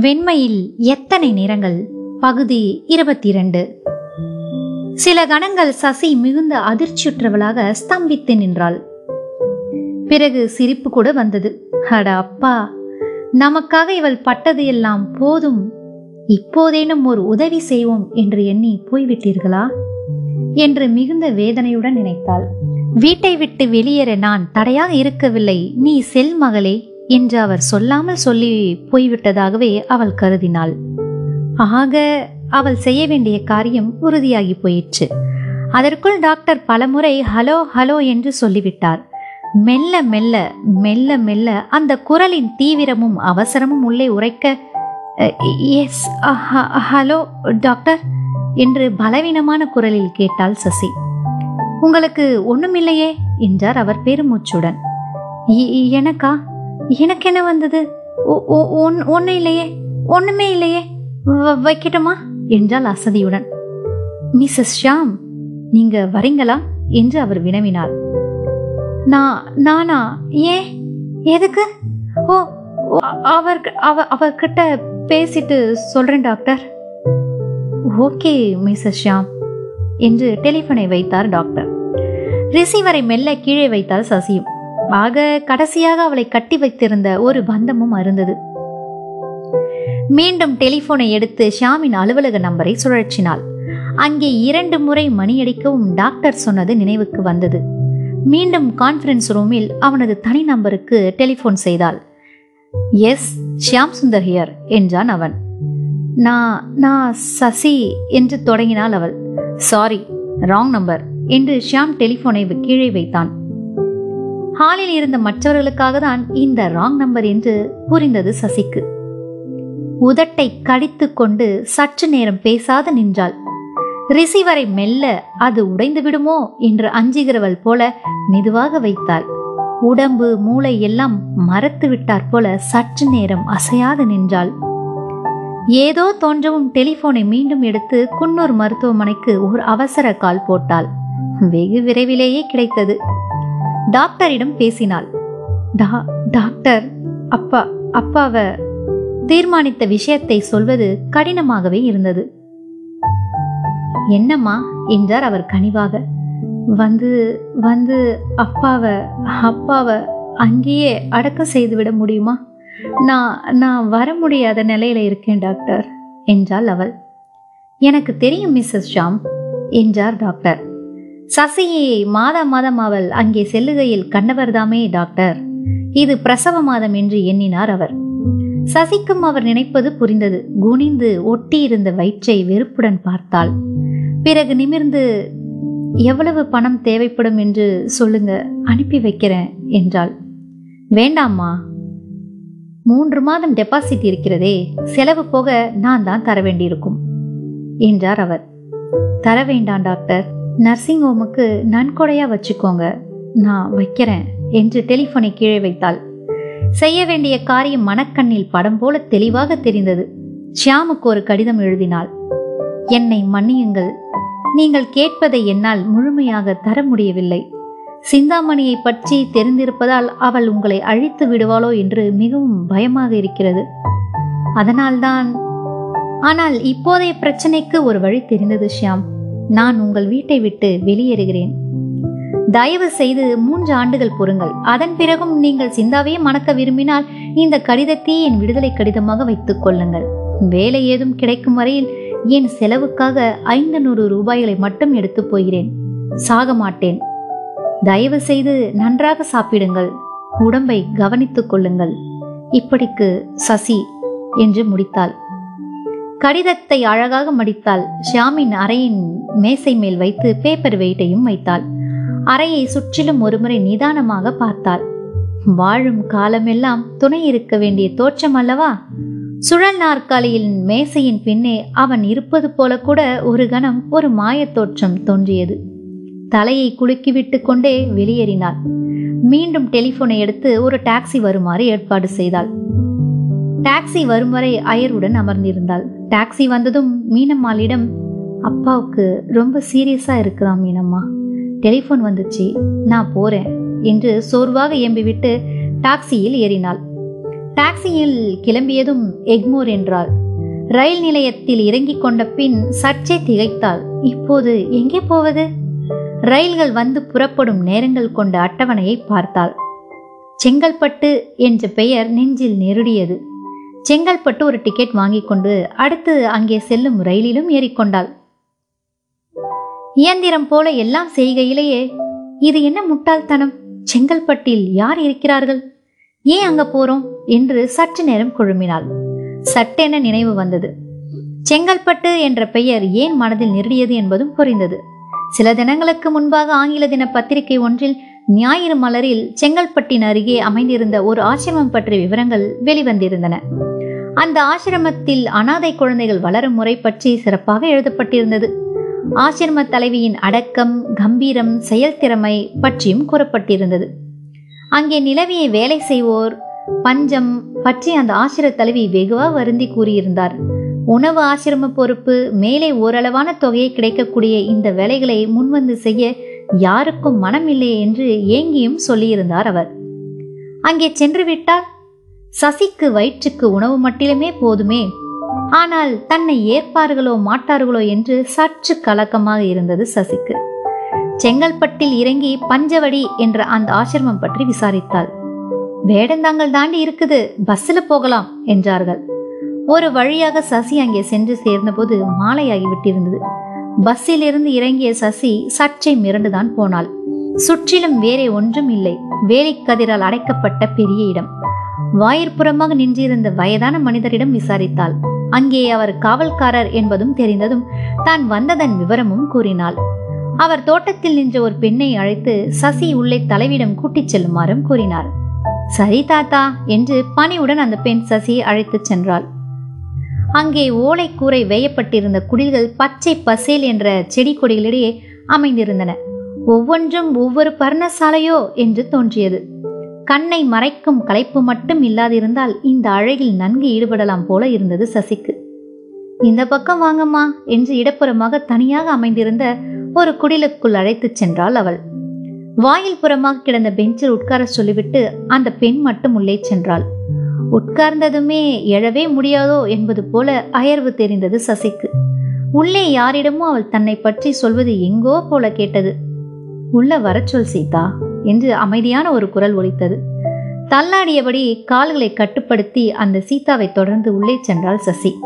வெண்மையில் எத்தனை நிறங்கள்? பகுதி இருபத்தி இரண்டு சில கணங்கள் சசி மிகுந்த அதிர்ச்சியுற்றவளாக ஸ்தம்பித்து நின்றாள். பிறகு சிரிப்பு கூட வந்தது. அட அப்பா நமக்காக இவள் பட்டது எல்லாம் போதும். இப்போதேனும் ஒரு உதவி செய்வோம் என்று எண்ணி போய்விட்டீர்களா? என்று மிகுந்த வேதனையுடன் நினைத்தாள். வீட்டை விட்டு வெளியேற நான் தடையாக இருக்கவில்லை. நீ செல் மகளே. என்று அவர் சொல்லாமல் சொல்லி போய்விட்டதாகவே அவள் கருதினாள். ஆக அவள் செய்ய வேண்டிய காரியம் உறுதியாகி போயிற்று. அதற்குள் டாக்டர் பலமுறை ஹலோ ஹலோ என்று சொல்லிவிட்டார். மெல்ல மெல்ல மெல்ல மெல்ல அந்த குரலின் தீவிரமும் அவசரமும் உள்ளே உரைக்க எஸ் ஹலோ டாக்டர் என்று பலவீனமான குரலில் கேட்டாள் சசி. உங்களுக்கு ஒண்ணுமில்லையே என்றார் அவர் பெருமூச்சுடன். "இ- எனக்கா? எனக்கு என்ன வந்தது? ஒ- ஒ- ஒன்- இல்லையே. ஒன்றுமே இல்லையே. வைக்கட்டுமா? என்றாள் அசதியுடன். மிஸ்ஸஸ் ஷாம் நீங்க வரீங்களா? என்று அவர் வினவினார். நான் நானா? ஏன் எதுக்கு? ஓ ஓ, அவர் அவ அவர்கிட்ட பேசிட்டு சொல்றேன் டாக்டர். ஓகே மிஸ்ஸஸ் ஷாம் என்று டெலிஃபோனை வைத்தார் டாக்டர். ரிசீவரை மெல்ல கீழே வைத்தார் சசியும். ஆக கடைசியாக அவளை கட்டி வைத்திருந்த ஒரு பந்தமும் அருந்தது. மீண்டும் டெலிபோனை எடுத்து ஷாமின் அலுவலக நம்பரை சுழற்சினாள் அங்கே இரண்டு முறை மணியடிக்கவும் டாக்டர் சொன்னது நினைவுக்கு வந்தது. மீண்டும் கான்ஃபரன்ஸ் ரூமில் அவனது தனி நம்பருக்கு டெலிஃபோன் செய்தாள். எஸ் ஷியாம் சுந்தர் ஹியர் என்றான் அவன். நான் நான் சசி என்று தொடங்கினாள் அவள். சாரி ராங் நம்பர் என்று ஷியாம் டெலிஃபோனை கீழே வைத்தான். ஹாலில் இருந்த மற்றவர்களுக்காக தான் இந்த ராங் நம்பர் என்று புரிந்தது சசிக்கு. உதட்டை கடித்து கொண்டு சற்று நேரம் பேசாத நின்றாள். ரிசீவரை மெல்ல அது உடைந்து விடுமோ என்று அஞ்சுகிறவள் போல மெதுவாக வைத்தாள். உடம்பு மூளை எல்லாம் மறத்து விட்டாற் போல சற்று நேரம் அசையாது நின்றாள். ஏதோ தோன்றவும் டெலிபோனை மீண்டும் எடுத்து குன்னூர் மருத்துவமனைக்கு ஒரு அவசர கால் போட்டாள். வெகு விரைவிலேயே கிடைத்தது. டாக்டரிடம் பேசினாள். "டா- டாக்டர் அப்பா அப்பாவை தீர்மானித்த விஷயத்தை சொல்வது கடினமாகவே இருந்தது. என்னம்மா? என்றார் அவர் கனிவாக. வந்து வந்து அப்பாவை அப்பாவை அங்கேயே அடக்கம் செய்துவிட முடியுமா? நான் நான் வர முடியாத நிலையில இருக்கேன் டாக்டர் என்றாள் அவள். எனக்கு தெரியும் மிஸ்ஸஸ் ஷாம் என்றார் டாக்டர். சசியை மாதம் மாதம் அவள் அங்கே செல்லுகையில் கண்டவர்தாமே டாக்டர். இது பிரசவ மாதம் என்று எண்ணினார் அவர். சசிக்கும் அவர் நினைப்பது புரிந்தது. குனிந்து ஒட்டியிருந்த வயிற்றை வெறுப்புடன் பார்த்தாள். பிறகு நிமிர்ந்து எவ்வளவு பணம் தேவைப்படும் என்று சொல்லுங்க அனுப்பி வைக்கிறேன் என்றாள். வேண்டாம்மா. மூன்று மாதம் டெபாசிட் இருக்கிறதே செலவு போக நான் தான் தர வேண்டியிருக்கும் என்றார் அவர். தர வேண்டாம் டாக்டர். நர்சிங் ஹோமுக்கு நன்கொடையாக வச்சுக்கோங்க. நான் வைக்கிறேன் என்று டெலிஃபோனை கீழே வைத்தாள். செய்ய வேண்டிய காரியம் மனக்கண்ணில் படம் போல தெளிவாக தெரிந்தது. ஷியாமுக்கு ஒரு கடிதம் எழுதினாள். என்னை மன்னியுங்கள். நீங்கள் கேட்பதை என்னால் முழுமையாக தர முடியவில்லை. சிந்தாமணியை பற்றி தெரிந்திருப்பதால் அவள் உங்களை அழித்து விடுவாளோ என்று மிகவும் பயமாக இருக்கிறது. அதனால்தான் ஆனால் இப்போதைய பிரச்சனைக்கு ஒரு வழி தெரிந்தது ஷியாம். நான் உங்கள் வீட்டை விட்டு வெளியேறுகிறேன். தயவு செய்து மூன்று ஆண்டுகள் பொறுங்கள். அதன் பிறகும் நீங்கள் சிந்தாவையே மணக்க விரும்பினால் இந்த கடிதத்தை என் விடுதலை கடிதமாக வைத்துக் கொள்ளுங்கள். வேலை ஏதும் கிடைக்கும் வரையில் என் செலவுக்காக ஐந்து நூறு ரூபாய்களை மட்டும் எடுத்து போகிறேன். சாக மாட்டேன். தயவு செய்து நன்றாக சாப்பிடுங்கள். உடம்பை கவனித்துக் கொள்ளுங்கள். இப்படிக்கு சசி என்று முடித்தாள். கடிதத்தை அழகாக மடித்தாள். ஷியாமின் அறையின் மேசை மேல் வைத்து பேப்பர் வெயிட்டையும் வைத்தாள். அறையை சுற்றிலும் ஒருமுறை நிதானமாக பார்த்தாள். வாழும் காலமெல்லாம் துணை இருக்க வேண்டிய தோற்றம் அல்லவா? சுழல் நாற்காலியின் மேசையின் பின்னே அவன் இருப்பது போல கூட ஒரு கணம் ஒரு மாயத் தோற்றம் தோன்றியது. தலையை குலுக்கிவிட்டு கொண்டே வெளியேறினாள். மீண்டும் டெலிபோனை எடுத்து ஒரு டாக்ஸி வருமாறு ஏற்பாடு செய்தாள். டாக்ஸி வரும் வரை அயருடன் அமர்ந்திருந்தாள். டாக்ஸி வந்ததும் மீனம்மாளிடம் அப்பாவுக்கு ரொம்ப சீரியஸாக இருக்குதாம் மீனம்மா. டெலிஃபோன் வந்துச்சு. நான் போகிறேன் என்று சோர்வாக எம்பிவிட்டு டாக்ஸியில் ஏறினாள். டாக்ஸியில் கிளம்பியதும் எக்மோர் என்றாள். ரயில் நிலையத்தில் இறங்கிக் கொண்ட பின் சற்றே திகைத்தாள். இப்போது எங்கே போவது? ரயில்கள் வந்து புறப்படும் நேரங்கள் கொண்ட அட்டவணையை பார்த்தாள். செங்கல்பட்டு என்ற பெயர் நெஞ்சில் நெருடியது. செங்கல்பட்டு ஒரு டிக்கெட் வாங்கி கொண்டு அடுத்து அங்கே செல்லும் ரயிலிலும் ஏறிக்கொண்டாள். இயந்திரம் போல எல்லாம் செய்கையிலேயே இது என்ன முட்டாள்தனம்? செங்கல்பட்டில் யார் இருக்கிறார்கள்? ஏன் அங்க போறோம்? என்று சற்று நேரம் குழுமினாள் சட்டென நினைவு வந்தது. செங்கல்பட்டு என்ற பெயர் ஏன் மனதில் நிறுடியது என்பதும் புரிந்தது. சில தினங்களுக்கு முன்பாக ஆங்கில தின பத்திரிகை ஒன்றில் ஞாயிறு மலரில் செங்கல்பட்டின் அருகே அமைந்திருந்த ஒரு ஆசிரமம் பற்றிய விவரங்கள் வெளிவந்திருந்தன. அந்த ஆசிரமத்தில் அனாதை குழந்தைகள் வளரும் முறை பற்றி சிறப்பாக எழுதப்பட்டிருந்தது. ஆசிரம தலைவியின் அடக்கம் கம்பீரம் செயல்திறமை பற்றியும் கூறப்பட்டிருந்தது. அங்கே நிலவிய வேலை செய்வோர் பஞ்சம் பற்றி அந்த ஆசிர தலைவி வெகுவா வருந்தி கூறியிருந்தார். உணவு ஆசிரம பொறுப்பு மேலே ஓரளவான தொகையை கிடைக்கக்கூடிய இந்த வேலைகளை முன்வந்து செய்ய யாருக்கும் மனம் இல்லையே என்று ஏங்கியும் சொல்லியிருந்தார் அவர். அங்கே சென்று விட்டால் சசிக்கு வயிற்றுக்கு உணவு மட்டிலுமே போதுமே. ஆனால் தன்னை ஏற்பார்களோ மாட்டார்களோ என்று சற்று கலக்கமாக இருந்தது சசிக்கு. செங்கல்பட்டில் இறங்கி பஞ்சவடி என்ற அந்த ஆசிரமம் பற்றி விசாரித்தாள். வேடந்தாங்கல் தாண்டி இருக்குது பஸ்ஸில் போகலாம் என்றார்கள். ஒரு வழியாக சசி அங்கே சென்று சேர்ந்தபோது மாலையாகி விட்டிருந்தது. பஸ்ஸிலிருந்து இறங்கிய சசி சற்றை மிரண்டுதான் போனாள். சுற்றிலும் வேறே ஒன்றும் இல்லை. வேலிக்கதிரால் அடைக்கப்பட்ட பெரிய இடம். வாயிற்புறமாக நின்றிருந்த வயதான மனிதரிடம் விசாரித்தாள். அங்கே அவர் காவல்காரர் என்பதும் தெரிந்ததும் தான் வந்ததன் விவரமும் கூறினாள். அவர் தோட்டத்தில் நின்ற ஒரு பெண்ணை அழைத்து சசி உள்ளே தலைவிடம் கூட்டிச் செல்லுமாறும் கூறினார். சரி தாத்தா என்று பணிவுடன் அந்த பெண் சசியை அழைத்துச் சென்றாள். அங்கே ஓலைக்கூரை வேயப்பட்டிருந்த குடில்கள் பச்சை பசேல் என்ற செடி கொடிகளிடையே அமைந்திருந்தன. ஒவ்வொன்றும் ஒவ்வொரு பர்ணசாலையோ என்று தோன்றியது. கண்ணை மறைக்கும் களைப்பு மட்டும் இல்லாதிருந்தால் இந்த அழகில் நன்கு ஈடுபடலாம் போல இருந்தது சசிக்கு. இந்த பக்கம் வாங்கம்மா என்று இடப்புறமாக தனியாக அமைந்திருந்த ஒரு குடிலுக்குள் அழைத்துச் சென்றாள் அவள். வாயில் புறமாக கிடந்த பெஞ்சில் உட்கார சொல்லிவிட்டு அந்த பெண் மட்டும் உள்ளே சென்றாள். உட்கார்ந்ததுமே எழவே முடியாதோ என்பது போல அயர்வு தெரிந்தது சசிக்கு. உள்ளே யாரிடமும் அவள் தன்னை பற்றி சொல்வது எங்கோ போல கேட்டது. உள்ள வரச்சொல் சீதா என்று அமைதியான ஒரு குரல் ஒலித்தது. தள்ளாடியபடி கால்களை கட்டுப்படுத்தி அந்த சீதாவை தொடர்ந்து உள்ளே சென்றாள் சசி.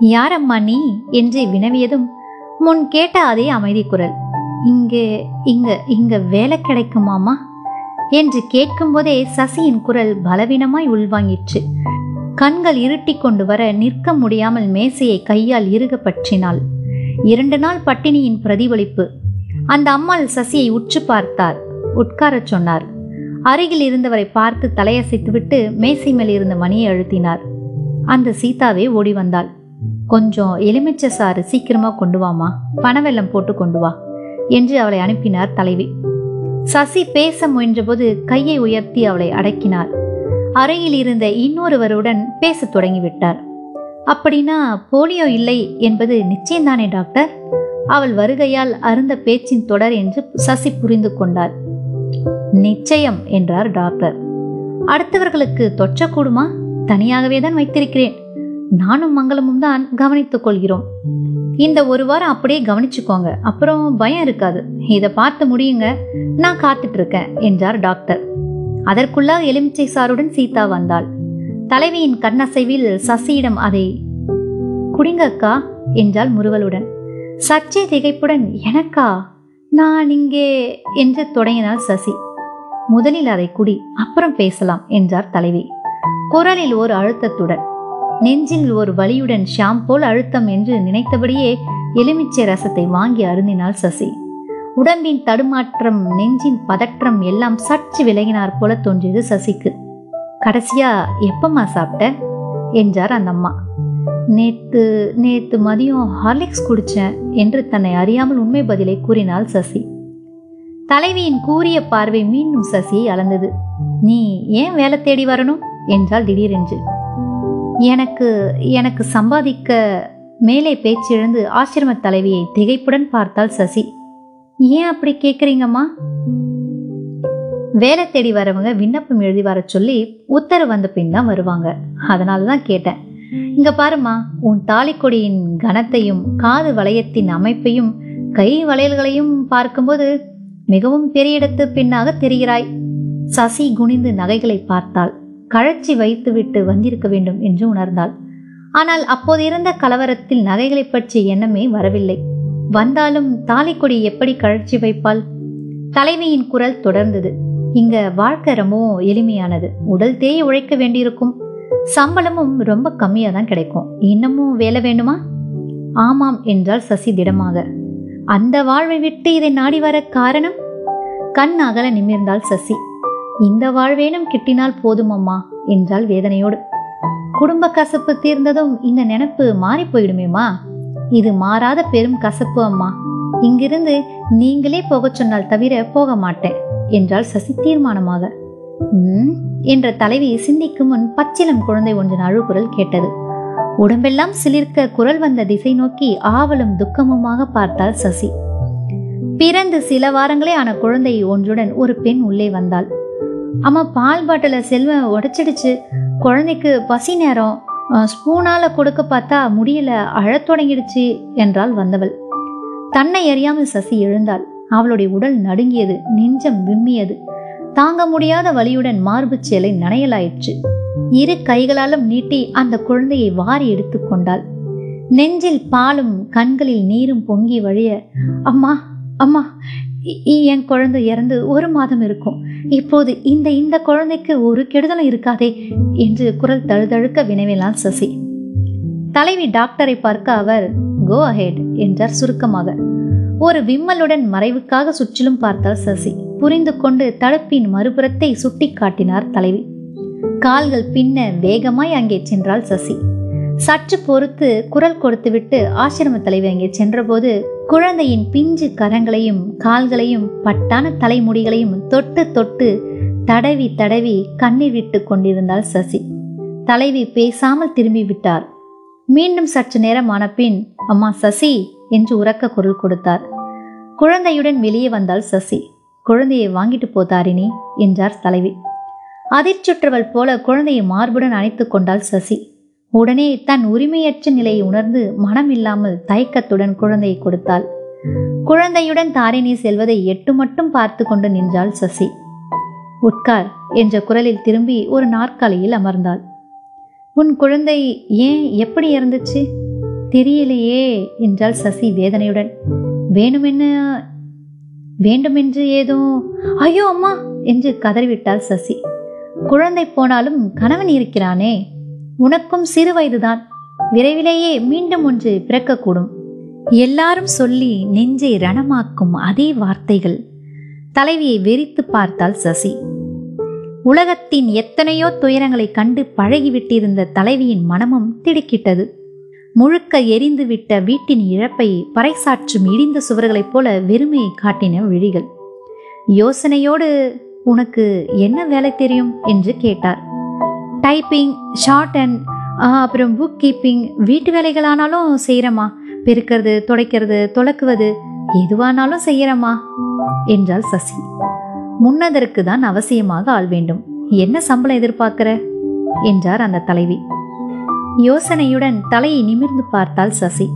யாரம்மா நீ? என்று வினவியதும் முன் கேட்ட அதே அமைதி குரல். இங்கே இங்க இங்க வேலை கிடைக்குமாமா என்று கேட்கும்போதே சசியின் குரல் பலவீனமாய் உள்வாங்கிற்று. கண்கள் இருட்டி கொண்டு வர நிற்க முடியாமல் மேசையை கையால் இறுக பற்றினாள். இரண்டு நாள் பட்டினியின் பிரதிபலிப்பு. அந்த அம்மாள் சசியை உற்று பார்த்தார். உட்காரச் சொன்னார். அருகில் இருந்தவரை பார்த்து தலையசைத்துவிட்டு மேசை மேல் இருந்த மணியை அழுத்தினார். அந்த சீதாவே ஓடி வந்தாள். கொஞ்சம் எலுமிச்சை சாறு சீக்கிரமா கொண்டு வாமா பனவெல்லம் போட்டு கொண்டு வா என்று அவளை அனுப்பினார் தலைவி. சசி பேச முயன்றபோது கையை உயர்த்தி அவளை அடக்கினார் அறையில் இருந்த இன்னொருவருடன் பேசத் தொடங்கிவிட்டார். அப்படின்னா போலியோ இல்லை என்பது நிச்சயம்தானே டாக்டர்? அவள் வருகையால் அருந்த பேச்சின் தொடர் என்று சசி புரிந்து கொண்டார் நிச்சயம் என்றார் டாக்டர். அடுத்தவர்களுக்கு தொற்றக்கூடுமா? தனியாகவே தான் வைத்திருக்கிறேன். நானும் மங்களமும் தான் கவனித்துக் கொள்கிறோம். இந்த ஒரு வாரம் அப்படியே கவனிச்சுக்கோங்க. அப்புறம் பயம் இருக்காது. இதை பார்த்து முடியுங்க. நான் காத்துட்டு இருக்கேன் என்றார் டாக்டர். அதற்குள்ளாக எலுமிச்சை சாருடன் சீதா வந்தாள். தலைவியின் கண்ணசைவில் சசியிடம் அதை குடிங்க அக்கா என்றாள் முருகலுடன். சர்ச்சை திகைப்புடன் எனக்கா? நான் இங்கே என்று தொடங்கினாள் சசி. முதலில் அதை குடி அப்புறம் பேசலாம் என்றார் தலைவி. குரலில் ஒரு அழுத்தத்துடன். நெஞ்சில் ஒரு வலியுடன் ஷாம் போல் அழுத்தம் என்று நினைத்தபடியே எலுமிச்சை ரசத்தை வாங்கி அருந்தினாள் சசி. உடம்பின் தடுமாற்றம் நெஞ்சின் பதற்றம் எல்லாம் சற்று விலகினார் போல தோன்றியது சசிக்கு. கடைசியா எப்பம்மா சாப்பிட்ட? என்றார் அந்த அம்மா. நேத்து நேத்து மதியம் ஹார்லிக்ஸ் குடித்தேன் என்று தன்னை அறியாமல் உண்மை பதிலை கூறினாள் சசி. தலைவியின் கூறிய பார்வை மீண்டும் சசியை அளந்தது. நீ ஏன் வேலை தேடி வரணும்? என்றால் திடீரென்று. எனக்கு எனக்கு சம்பாதிக்க மேலே பேச்சிழந்து ஆசிரம தலைவியை திகைப்புடன் பார்த்தாள் சசி. ஏன் அப்படி கேட்குறீங்கம்மா வேலை தேடி வரவங்க விண்ணப்பம் எழுதி வர சொல்லி உத்தரவு வந்த பின் தான் வருவாங்க. அதனால தான் கேட்டேன். இங்க பாருமா உன் தாலிக்கொடியின் கனத்தையும் காது வளையத்தின் அமைப்பையும் கை வளையல்களையும் பார்க்கும்போது மிகவும் பெரிய இடத்து பின்னாக தெரிகிறாய். சசி குனிந்து நகைகளை பார்த்தாள். கழச்சி வைத்துவிட்டு வந்திருக்க வேண்டும் என்று உணர்ந்தாள். ஆனால் அப்போது இருந்த கலவரத்தில் நகைகளை பற்றிய எண்ணமே வரவில்லை. வந்தாலும் தாலிக்கொடி எப்படி கழற்சி வைப்பாள்? தலைவியின் குரல் தொடர்ந்தது. இங்க வாழ்க்கை ரொம்பவும் எளிமையானது. உடல் தேய உழைக்க வேண்டியிருக்கும். சம்பளமும் ரொம்ப கம்மியாக தான் கிடைக்கும். இன்னமும் வேலை வேண்டுமா? ஆமாம் என்றால் சசி திடமாக. அந்த வாழ்வை விட்டு இதை நாடி வர காரணம்? கண் அகல நிமிர்ந்தாள் சசி. இந்த வாழ்வேனும் கிட்டினால் போதும் அம்மா என்றாள் வேதனையோடு. குடும்ப கசப்பு தீர்ந்ததும் இந்த நினைப்பு மாறி போயிடுமேமா இது மாறாத பெரும் கசப்பு அம்மா. இங்கிருந்து நீங்களே போகச் சொன்னால் தவிர போக மாட்டேன் என்றாள் சசி தீர்மானமாக. "ம்" என்ற தலைவி சிந்திக்கும் முன் பச்சிலம் குழந்தை ஒன்றின் அழுகுரல் கேட்டது. உடம்பெல்லாம் சிலிர்க்க குரல் வந்த திசை நோக்கி ஆவலும் துக்கமுமாக பார்த்தாள் சசி. பிறந்து சில வாரங்களே ஆன குழந்தை ஒன்றுடன் ஒரு பெண் உள்ளே வந்தாள். அம்மா பால் பாட்டில செல்வம் உடைச்சிடுச்சு. குழந்தைக்கு பசி நேரம். ஸ்பூனால கொடுக்க பார்த்தா முடியல அழத் தொடங்கிடுச்சு என்றாள் வந்தவள். தன்னை அறியாமல் சசி எழுந்தாள். அவளுடைய உடல் நடுங்கியது நெஞ்சம் விம்மியது. தாங்க முடியாத வலியுடன் மார்பு சேலை நனையலாயிற்று. இரு கைகளாலும் நீட்டி அந்த குழந்தையை வாரி எடுத்துக்கொண்டாள் நெஞ்சில் பாலும் கண்களில் நீரும் பொங்கி வழிய அம்மா அம்மா என் குழந்தை இறந்து ஒரு மாதம் இருக்கும். இப்போது இந்த இந்த குழந்தைக்கு ஒரு கெடுதலும் இருக்காதே என்று குரல் தழுதழுக்க வினவினாள் சசி. தலைவி டாக்டரை பார்க்க அவர் கோ அஹெட் என்றார் சுருக்கமாக. ஒரு விம்மலுடன் மறைவுக்காக சுற்றிலும் பார்த்தாள் சசி. புரிந்து கொண்டு தடுப்பின் மறுபுறத்தை சுட்டி காட்டினார் தலைவி. கால்கள் பின்ன வேகமாய் அங்கே சென்றாள் சசி. சற்று பொறுத்து குரல் கொடுத்துவிட்டு ஆசிரம தலைவர் அங்கே சென்றபோது குழந்தையின் பிஞ்சு கரங்களையும் கால்களையும் பட்டான தலைமுடிகளையும் தொட்டு தொட்டு தடவி தடவி கண்ணீர் விட்டு கொண்டிருந்தாள் சசி. தலைவி பேசாமல் திரும்பி விட்டார். மீண்டும் சற்று நேரம் ஆன பின் அம்மா சசி என்று உறக்க குரல் கொடுத்தார். குழந்தையுடன் வெளியே வந்தாள் சசி. குழந்தையை வாங்கிட்டு போதாரினி என்றார் தலைவி. அதிர்ச்சுற்றவள் போல குழந்தையை மார்புடன் அணைத்துக் கொண்டாள் சசி. உடனே தன் உரிமையற்ற நிலையை உணர்ந்து மனம் இல்லாமல் தயக்கத்துடன் குழந்தையை கொடுத்தாள். குழந்தையுடன் தாரிணி செல்வதை எட்டு மட்டும் பார்த்து கொண்டு நின்றாள் சசி. உட்கார் என்ற குரலில் திரும்பி ஒரு நாற்காலியில் அமர்ந்தாள். உன் குழந்தை ஏன் எப்படி இறந்துச்சு? தெரியலையே என்றாள் சசி வேதனையுடன். வேணுமென்ன வேண்டுமென்று ஏதோ ஐயோ அம்மா என்று கதறிவிட்டாள் சசி. குழந்தை போனாலும் கணவன் இருக்கிறானே. உனக்கும் சிறு வயதுதான். விரைவிலேயே மீண்டும் ஒன்று பிறக்கக்கூடும். எல்லாரும் சொல்லி நெஞ்சை ரணமாக்கும் அதே வார்த்தைகள். தலைவியை வெறித்து பார்த்தாள் சசி. உலகத்தின் எத்தனையோ துயரங்களை கண்டு பழகிவிட்டிருந்த தலைவியின் மனமும் திடுக்கிட்டது. முழுக்க எரிந்துவிட்ட வீட்டின் இழப்பை பறைசாற்றும் இடிந்த சுவர்களைப் போல வெறுமையை காட்டின விழிகள். யோசனையோடு உனக்கு என்ன வேலை தெரியும்? என்று கேட்டார். டைப்பிங் ஷார்ட் அண்ட் அப்புறம் புக் கீப்பிங் வீட்டு வேலைகளானாலும் செய்கிறம்மா பெருக்கிறது துடைக்கிறது துலக்குவது எதுவானாலும் செய்கிறம்மா என்றாள் சசி. முன்னதற்கு தான் அவசியமாக ஆள் வேண்டும். என்ன சம்பளம் எதிர்பார்க்கிற? என்றார் அந்த தலைவி. யோசனையுடன் தலையை நிமிர்ந்து பார்த்தாள் சசி.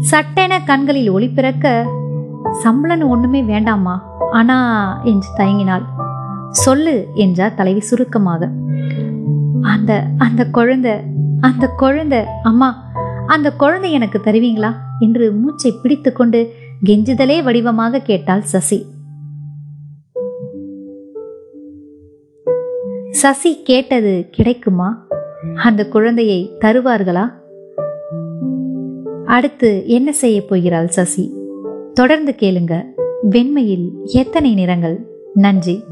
சட்டென கண்களில் ஒளி பிறக்க சம்பளம்னு ஒண்ணுமே வேண்டாமா ஆனா என்று தயங்கினாள். சொல்லு என்றார் தலைவி சுருக்கமாக. அந்த அந்த குழந்தை அந்த குழந்தை அம்மா அந்த குழந்தை எனக்கு தருவீங்களா? என்று மூச்சை பிடித்துக்கொண்டு கெஞ்சுதலே வடிவமாக கேட்டாள் சசி. சசி கேட்டது கிடைக்குமா? அந்த குழந்தையை தருவார்களா? அடுத்து என்ன செய்ய போகிறாள் சசி? தொடர்ந்து கேளுங்க. வெண்மையில் எத்தனை நிறங்கள்? நன்றி.